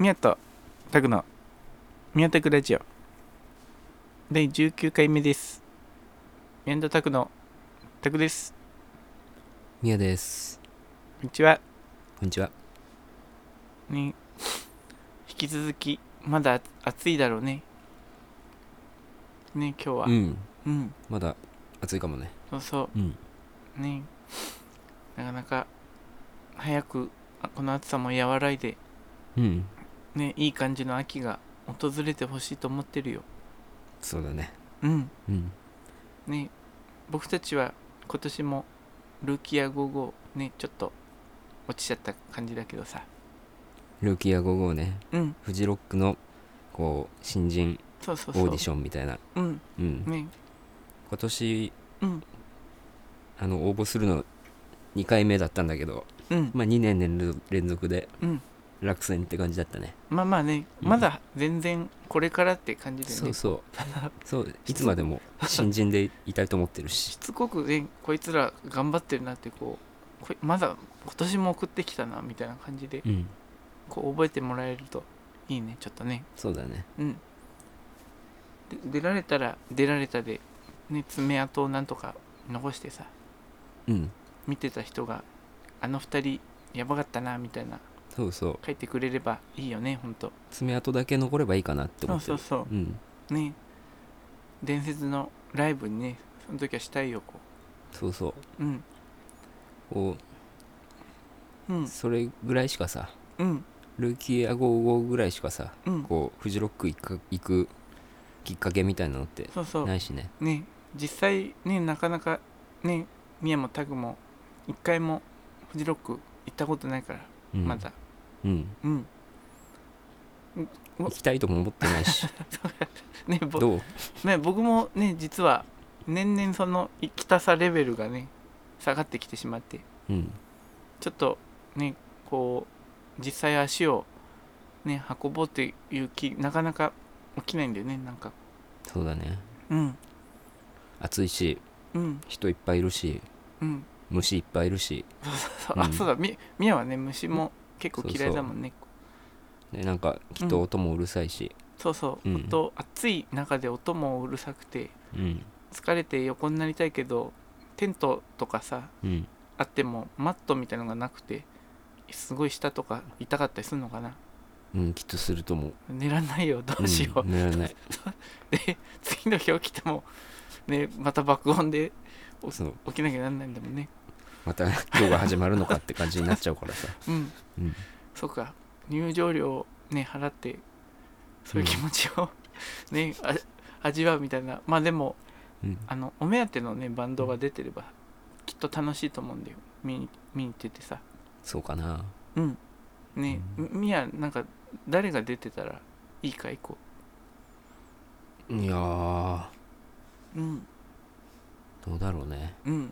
宮とタグの宮タグラジオ。第19回目です。宮とタグのタグです。みやです。こんにちは。こんにちは。ね。引き続きまだ暑いだろうね。ね今日は。うん。うん。まだ暑いかもね。そうそう。ん。うね。なかなか早くあこの暑さも和らいで。うんねいい感じの秋が訪れてほしいと思ってるよ。そうだね。うん。うん。ね僕たちは今年もルーキーア55ねちょっと落ちちゃった感じだけどさ。ルーキーア55ね。うん。フジロックのこう新人オーディションみたいな。うん。うん。ね。今年うん。あの応募するの2回目だったんだけどうん。まあ2年連続でうん落選って感じだったね。まあまあねうん。まだ全然これからって感じだよね。そうそう。そういつまでも新人でいたいと思ってるし。しつこくねこいつら頑張ってるなってこうこいまだ今年も送ってきたなみたいな感じでうん。こう覚えてもらえるといいねちょっとね。そうだね。うん。で出られたら出られたでね爪痕をなんとか残してさうん。見てた人があの二人やばかったなみたいなそうそう。書いてくれればいいよねほんと爪痕だけ残ればいいかなってそ思ってる。うそうそう。ん。うね。伝説のライブにねその時はしたいよこそうそう。ううん。こうん。うそれぐらいしかさうん。ルーキーアゴーゴーぐらいしかさうん。こうフジロック行く行くきっかけみたいなのってそうそう。ないしね。ね。実際ねなかなかね宮もタグも一回もフジロック行ったことないから、うん。まだうん。うん。行きたいとも思ってないし。ねぼどう？ね僕もね実は年々その行きたさレベルがね下がってきてしまって。うん。ちょっとねこう実際足をね運ぼうっていう気なかなか起きないんだよねなんか。そうだね。うん。暑いしうん。人いっぱいいるしうん。虫いっぱいいるし。そう。うん。あそうだ。み宮はね虫も結構嫌いだもんね。でなんかきっと音もうるさいし。そうそう、うん。音暑い中で音もうるさくてうん。疲れて横になりたいけどテントとかさうん。あってもマットみたいのがなくてすごい下とか痛かったりするのかな。うんきっとすると思う。寝らんないよどうしよう、ん寝られない。で次の日起きてもねまた爆音で起きなきゃなんないんだもんねまた今日が始まるのかって感じになっちゃうからさ。うん。うん。そうか。入場料をね払ってそういう気持ちを、ねあ味わうみたいな。まあでもうん。あのお目当てのねバンドが出てればきっと楽しいと思うんだよ。見に見に行っててさ。そうかな。うん。ねうみやなんか誰が出てたらいいか行こいやうん。どうだろうね。うん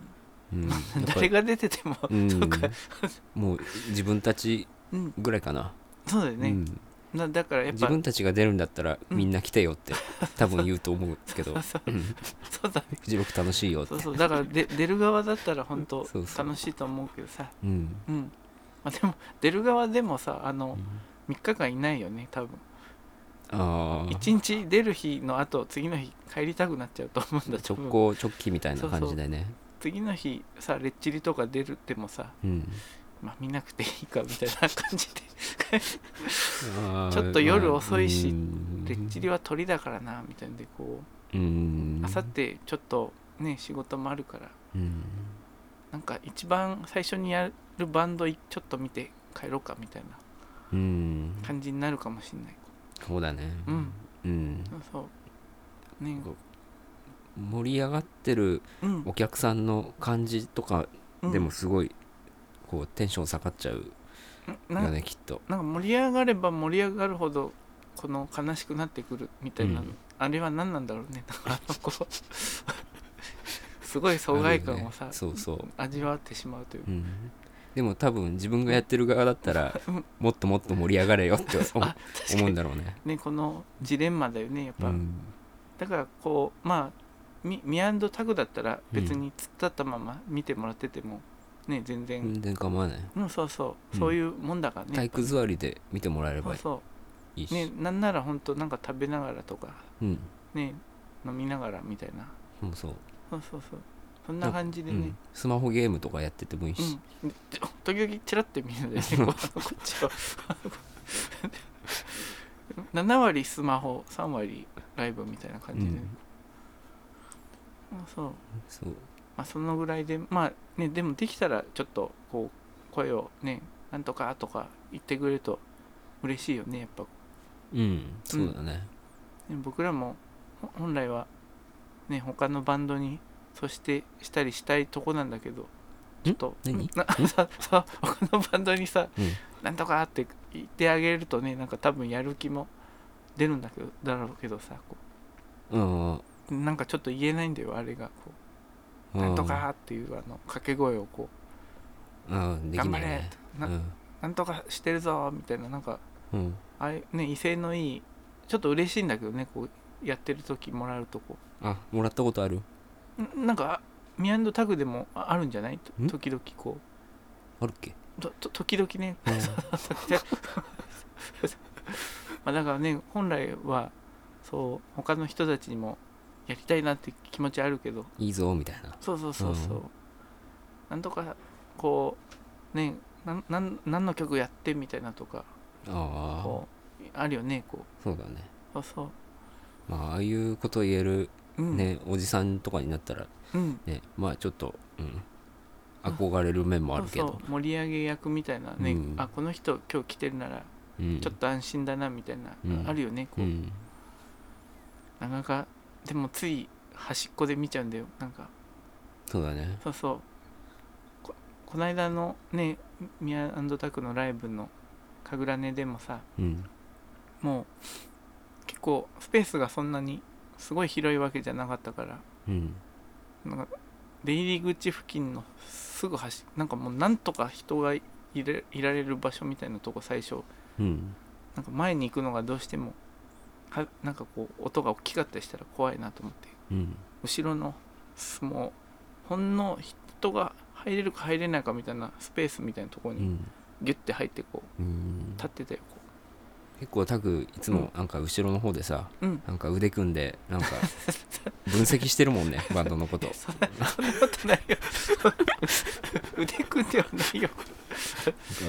うん。誰が出てても、うん。そうか。もう自分たちうん。ぐらいかな、そうだよね、うん。だだからやっ自ぱ分たちが出るんだったらうんみんな来てよって 多分言うと思うけど。そうだね。フジロック楽しいよって。そうそうだからで出る側だったら本当楽しいと思うけどさ。うん。うん。まあでも出る側でもさあのうん。3日間いないよね多分。ああ1日出る日の後次の日帰りたくなっちゃうと思うんだ直行直帰みたいな感じでね次の日さレッチリとか出るってもさうん。まあ見なくていいかみたいな感じで。ちょっと夜遅いしレッチリは鳥だからなみたいなんでこうあさってちょっとね仕事もあるから。うん。なんか一番最初にやるバンドいちょっと見て帰ろうかみたいなうん。感じになるかもしんない。そうだね。うん。うん。そう。そうね盛り上がってるうん。お客さんの感じとかうん。でもすごいこうテンション下がっちゃうなよねきっと。なんか盛り上がれば盛り上がるほどこの悲しくなってくるみたいなの、うん。あれは何なんだろうね。なんかあのこうすごい疎外感をさ、ね。そうそう。味わってしまうといううん。でも多分自分がやってる側だったらうん。もっともっと盛り上がれよって思うんに。だろうね。ねこのジレンマだよねやっぱ、うん。だからこうまあミミアンドタグだったら別に突っ立ったまま見てもらっててもね全然、全然構わない。うん、そうそう、うん。そういうもんだからね。体育座りで見てもらえればいいそう。そいいし、ねなんならほんとなんか食べながらとかうん。ね飲みながらみたいな。うんそう。そうそうそう。そんな感じでね。うん、スマホゲームとかやっててもいいし、うん、ちょ時々チラって見るんだよね。こうこっちを7 割スマホ3割ライブみたいな感じで、うん。まあそう。そう。まあそのぐらいでまあねでもできたらちょっとこう声をねなんとかとか言ってくれると嬉しいよねやっぱ。うんそうだね、ね僕らもほ本来はね他のバンドにそしてしたりしたいとこなんだけどちょっと何？な ささ他のバンドにさうん。なんとかって言ってあげるとねなんか多分やる気も出るんだけどだろうけどさこう。んうなんかちょっと言えないんだよあれがこう。なんとかっていうあの掛け声をこう。んできないね。頑張れ。うなんとかしてるぞみたいななんかうん、うん、ああいうね威勢のいいちょっと嬉しいんだけどねこうやってる時もらうとこ。あもらったことある？うんなんかミアンドタグでもああるんじゃない？ん？時々こあるっけ？うとと時々ね。うん。まあだからね本来はそう他の人たちにもやりたいなって気持ちあるけど。いいぞみたいな。そうそうそうそう、うん。なんとかこうねなんなん何の曲やってみたいなとかああ。こうあるよねこそうだね。うそうそう。まあああいうこと言えるうん。ね、おじさんとかになったらうん。ねまあちょっと、うん、憧れる面もあるけど。そうそう盛り上げ役みたいなね、うん。あこの人今日来てるならうん。ちょっと安心だなみたいな、うん。あるよねこう、うん。なかなかでもつい端っこで見ちゃうんだよ。なんか。そうだね。そうそう。ここの間のねミアタクのライブの神楽根でもさうん。もう結構スペースがそんなにすごい広いわけじゃなかったからうん。なんか出入り口付近のすぐ端なんかもうなんとか人がいれいられる場所みたいなとこ最初。うん。なんか前に行くのがどうしてもはなんかこう音が大きかったりしたら怖いなと思って。うん。後ろのもうほんの人が入れるか入れないかみたいなスペースみたいなところにうん。ギュッて入ってこううん。立ってたよこ結構タグいつもなんか後ろの方でさ、ううん。なんか腕組んでなんか 分析してるもんねバンドのこと。そんなことないよ。腕組んではないよ。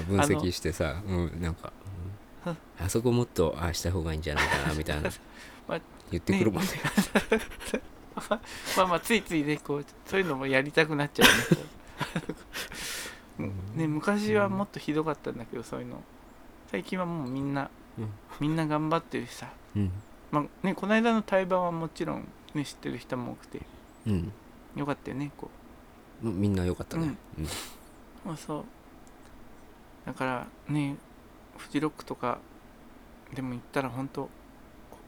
分析してさうんなんか、うん あそこもっとああした方がいいんじゃないかなみたいな。まあ言ってくるもんね。まあまあついついねこうそういうのもやりたくなっちゃうね。ね昔はもっとひどかったんだけどそういうの。最近はもうみんな、うん。みんな頑張ってるしさ。うん。まあねこの間の対バンはもちろん、ね、知ってる人も多くて。うん。よかったよねこもうみんな良かったね。うん。うそうそう。だからねフジロックとかでも行ったら本当こ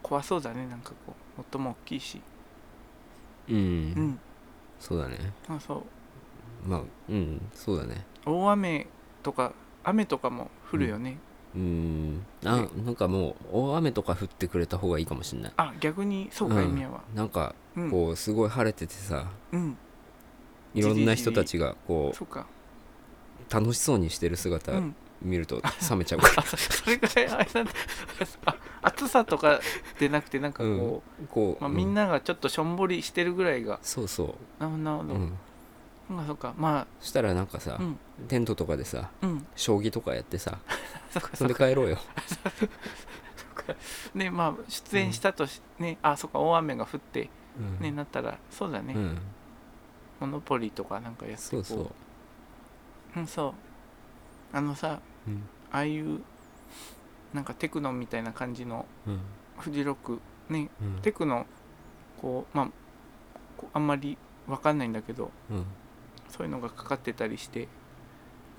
怖そうだね。なんかこう音も大きいし。うん、うん。そうだね。そうそう。まあうん。そうだね。大雨とか雨とかも降るよね、うん。あなんかもう大雨とか降ってくれた方がいいかもしれない。あ逆にそうか、うん意味はなんかうん。こうすごい晴れててさうん。いろんな人たちがこそうか。う楽しそうにしてる姿うん見ると冷めちゃうかあそ それぐらいあれなんだ。あ暑さとかでなくてなんかこう、らこう、まあ、うん。みんながちょっとしょんぼりしてるぐらいが。そうそなるほどなるほう、ど、うん、そうかそうか。まそしたらなんかさ、あうん。テントとかでさうん。将棋とかやってさ そんで帰ろうよ。ねまあ出演したとし、ねあそうか大雨が降ってうん。ね、なったらそうだね、うん、モノポリーとかなんかやってそう。そうこう。うんそう。あのさうん。ああいうなんかテクノみたいな感じのうん。フジロックねうん。テクノこうまあこうあんまりわかんないんだけどうん。そういうのがかかってたりして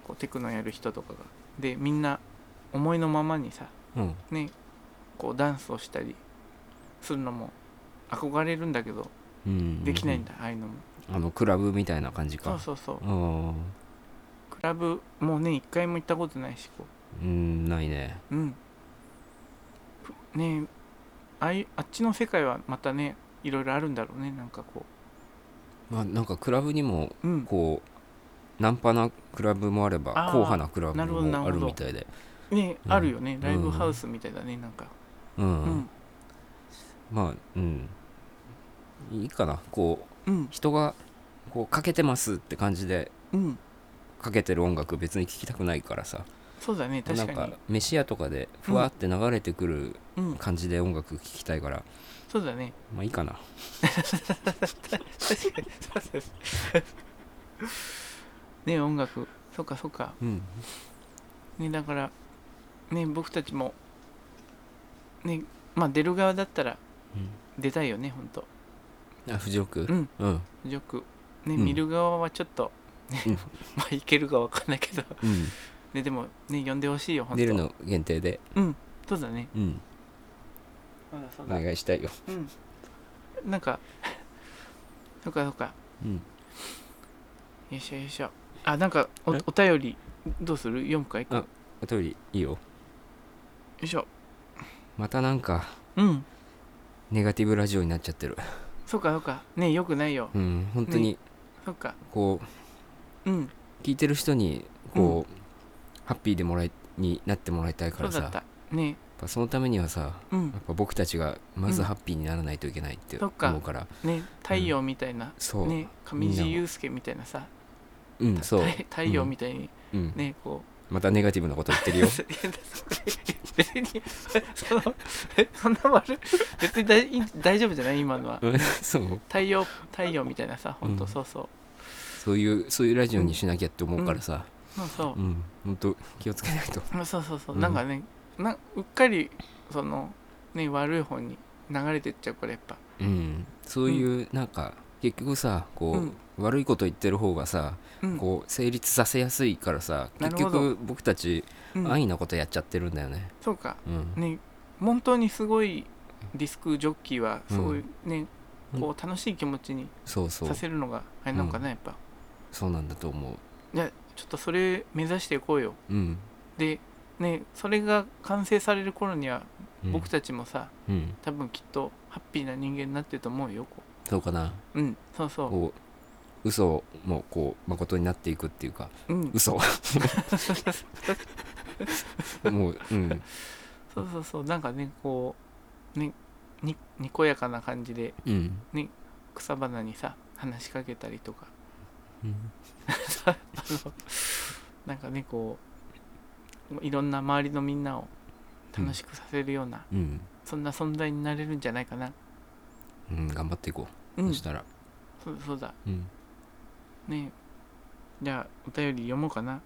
こうテクノやる人とかが。でみんな思いのままにさうん。ねこうダンスをしたりするのも憧れるんだけどうん。できないんだ、ああいうのも。あのクラブみたいな感じそうかそうそう。うんクラブもうね一回も行ったことないしこう。んないね。ううん。ふねああいあっちの世界はまたねいろいろあるんだろうねなんかこまあなんかクラブにもううん。こうナンパなクラブもあればあー硬派なクラブなるほどなもあるほど。るみたいでねうん。あるよね。ライブハウスみたいだねなんか。うん、うん。まあうん。いいかな。こううん。人がこうかけてますって感じでうんかけてる音楽別に聴きたくないからさ。そうだね確なんかかに。飯屋とかでふわって流れてくるうん。感じで音楽聴きたいから。そうだね。まあいいかな。確かに。そうですね音楽。そっかそっか。うん。ねだからね僕たちもねまあ出る側だったら出たいよねほんと。あフジロックうん。うん。よくね、うん。見る側はちょっと、ね。うん。まあいけるかわかんないけど、うん。ね、でもね呼んでほしいよほんと出るの限定で。うん。そうだね。うん。おだ願いしたいよ。うん。なんか そっかそっか。うん。よいしょよいしょ。あなんかおえ？お便りどうする？読むかいあお便りいいよ。よいしょ。またなんかうん。ネガティブラジオになっちゃってる。そっかそっか。ねよくないよ。うん本当に。そっか。こううん。聞いてる人にこう、ハッピーでもらいになってもらいたいからさ。やっそうだったねぱそのためにはさうん。やっぱ僕たちがまずうん。ハッピーにならないといけないってそっか。思うから、ね。太陽みたいな、そう、ね。上地雄介みたいなさ。うんそう、太太陽みたいに。うん、ねこう。またネガティブなこと言ってるよ。別にそのえ そんな悪い別に大大丈夫じゃない？今のは。うん。そう。太陽太陽みたいなさ本当うん。そうそうそういうそういうラジオにしなきゃって思うからさ。そうそう。うん。本当気をつけないと。うんそうそうそう、うん。なんかねなうっかりそのね悪い方に流れてっちゃうからやっぱ。うん。そういうなんか結局さこう、うん。悪いこと言ってる方がさうん。こう成立させやすいからさ結局僕たちうん。安易なことやっちゃってるんだよね。そうか。うん。ね本当にすごいディスクジョッキーはすごいね、うん。こう楽しい気持ちにさせるのがあれなのかな、やっぱそうなんだと思う。いやちょっとそれ目指していこうよ。うん、でねそれが完成される頃にはうん、僕たちもさ、うん。多分きっとハッピーな人間になってると思うよこそうかな。ううんそうそこう嘘もこう誠になっていくっていうかううん。嘘。もううん。そうそうそう。なんかねこうねににこやかな感じでうん、草花にさ話しかけたりとかうん。あ のなんかねこういろんな周りのみんなを楽しくさせるような、うん。そんな存在になれるんじゃないかな。うん、頑張っていこう、うん。そしたら。そうそうだ。うん。ねじゃあお便り読もうかな。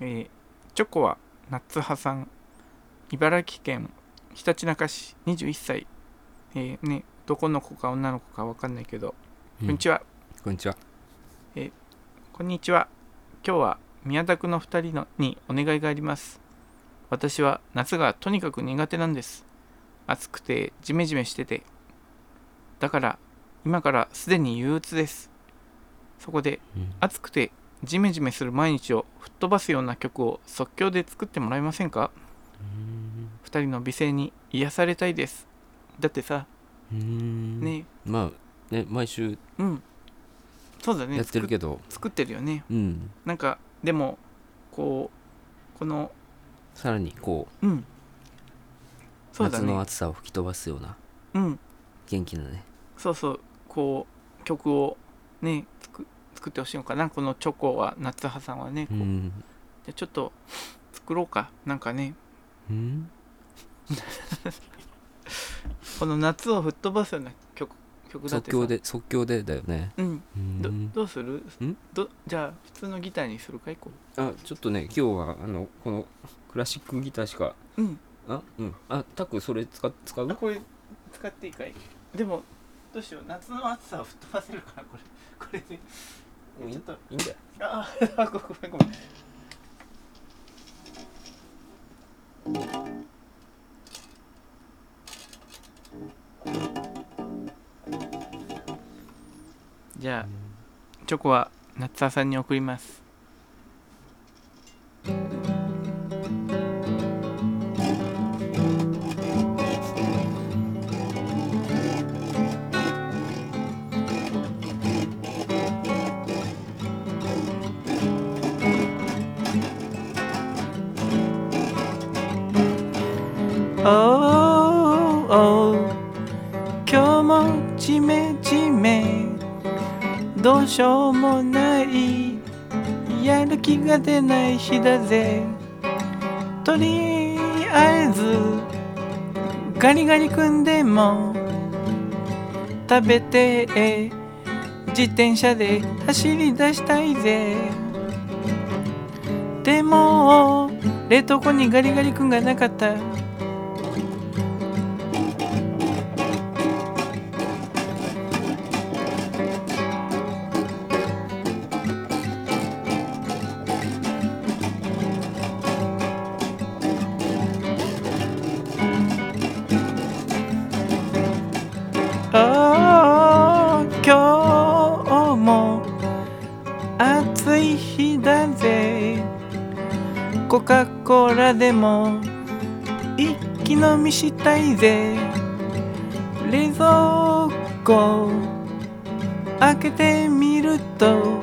えーチョコは夏葉さん。茨城県ひたちなか市21歳。えーね男の子か女の子か分かんないけど、こんにちは。こんにちはこんにちは。今日は宮田区の2人のにお願いがあります。私は夏がとにかく苦手なんです。暑くてジメジメしてて。だから今からすでに憂鬱です。そこでうん。暑くてジメジメする毎日を吹っ飛ばすような曲を即興で作ってもらえませんか？2人の美声に癒されたいです。だってさ。うん。ね。まあね毎週うんそうだね。やってるけど、作作ってるよね。うん。なんかでもこうこのさらにこうん。うそうだね。夏の暑さを吹き飛ばすようなうん。元気なね。そうそう。こう曲をね作作ってほしいのかな。このチョコは夏葉さんはねこう、じん。ゃあちょっと作ろうか。なんかね。うん？この夏を吹っ飛ばすような曲曲だってさ。即興で即興でだよね。うん。どうん。どうする？ん？どじゃあ普通のギターにするかいこあちょっとね今日はあのこのクラシックギターしかううん。あ？うん。あタクそれ使使う？あこれ使っていいかい。でもどうしよう。夏の暑さを吹っ飛ばせるからこれこれで。うんいい？ちょっと。いいんだよ。ああごめんごめんじゃあチョコは夏田さんに送りますやる気が出ない日だぜ。とりあえずガリガリ君でも食べて自転車で走り出したいぜ。でも冷凍庫にガリガリ君がなかった。コカ・コーラでも一気飲みしたいぜ。冷蔵庫開けてみると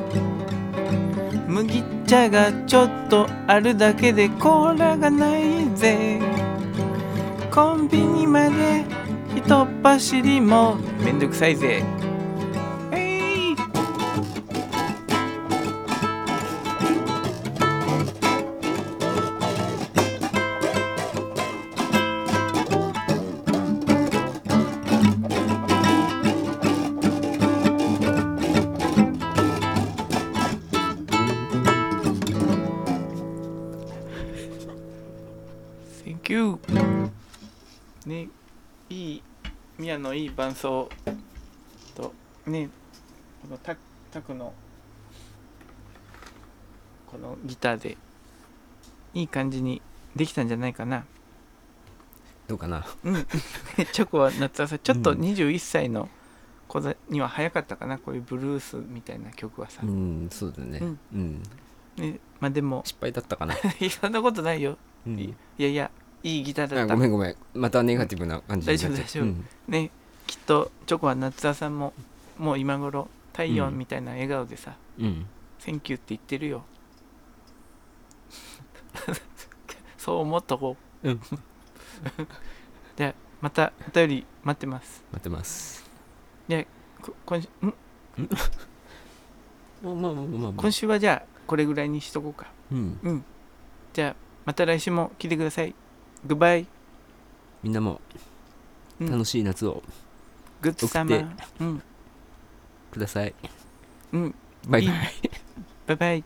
麦茶がちょっとあるだけでコーラがないぜ。コンビニまでひとっ走りもめんどくさいぜ。伴奏とねこのタタクのこのギターでいい感じにできたんじゃないかな。どうかな？うん。チョコは夏朝ちょっとうん。21歳の子には早かったかな。こういうブルースみたいな曲はさ、うんそうだね。うん。うん。ね、まあでも失敗だったかな？そんなことないよ。うん。いやいやいいギターだあった。ごめんごめん。またネガティブな感じになっちゃう。大丈夫大丈夫。うん。ねきっとチョコは夏田さんももう今頃太陽みたいな笑顔でさうん「 Thank you」って言ってるよ。そう思っとこう。うん。じゃあまたお便り待ってます。待ってます。こ今週ん？まあまあまあまあまあ。今週はじゃあこれぐらいにしとこうか。うん。うん。じゃあまた来週も来てください。グッバイみんなもうん。楽しい夏をグッドサマーうん。ください。うん。バイバイ。バイバイ